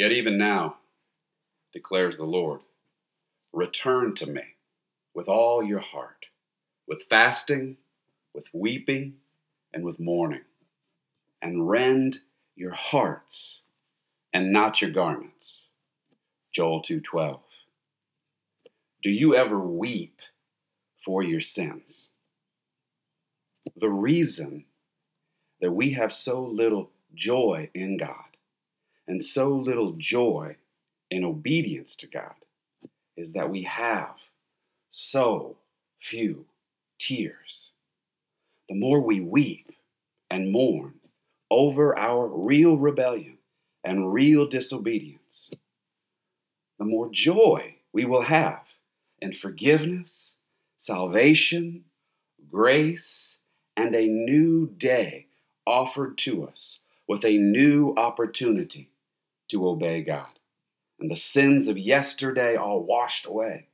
Yet even now, declares the Lord, return to me with all your heart, with fasting, with weeping, and with mourning, and rend your hearts and not your garments. Joel 2:12. Do you ever weep for your sins? The reason that we have so little joy in God and so little joy in obedience to God is that we have so few tears. The more we weep and mourn over our real rebellion and real disobedience, the more joy we will have in forgiveness, salvation, grace, and a new day offered to us with a new opportunity to obey God. And the sins of yesterday all washed away.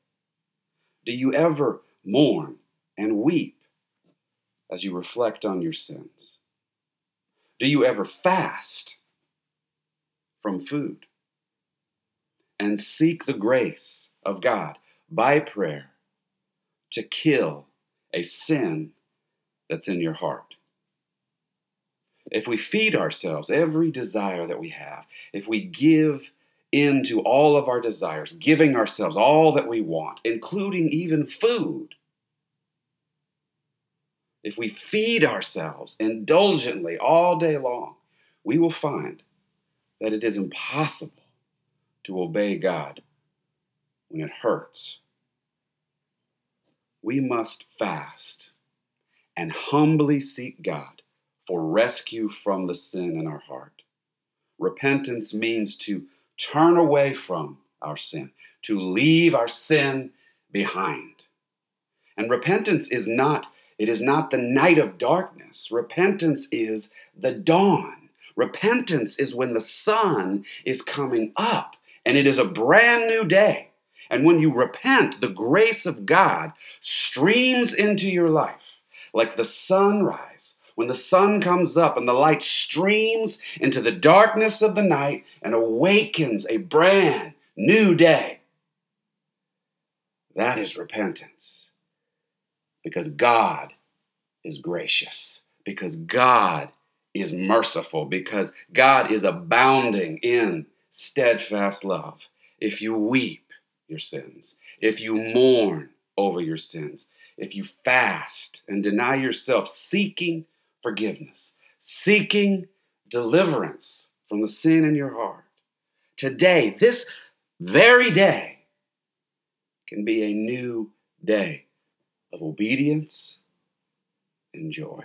Do you ever mourn and weep as you reflect on your sins? Do you ever fast from food and seek the grace of God by prayer to kill a sin that's in your heart? If we feed ourselves every desire that we have, if we give into all of our desires, giving ourselves all that we want, including even food, if we feed ourselves indulgently all day long, we will find that it is impossible to obey God when it hurts. We must fast and humbly seek God for rescue from the sin in our heart. Repentance means to turn away from our sin, to leave our sin behind. And repentance is not it is not the night of darkness. Repentance is the dawn. Repentance is when the sun is coming up and it is a brand new day. And when you repent, the grace of God streams into your life like the sunrise. When the sun comes up and the light streams into the darkness of the night and awakens a brand new day. That is repentance because God is gracious, because God is merciful, because God is abounding in steadfast love. If you weep your sins, if you mourn over your sins, if you fast and deny yourself, seeking forgiveness, seeking deliverance from the sin in your heart, today, this very day, can be a new day of obedience and joy.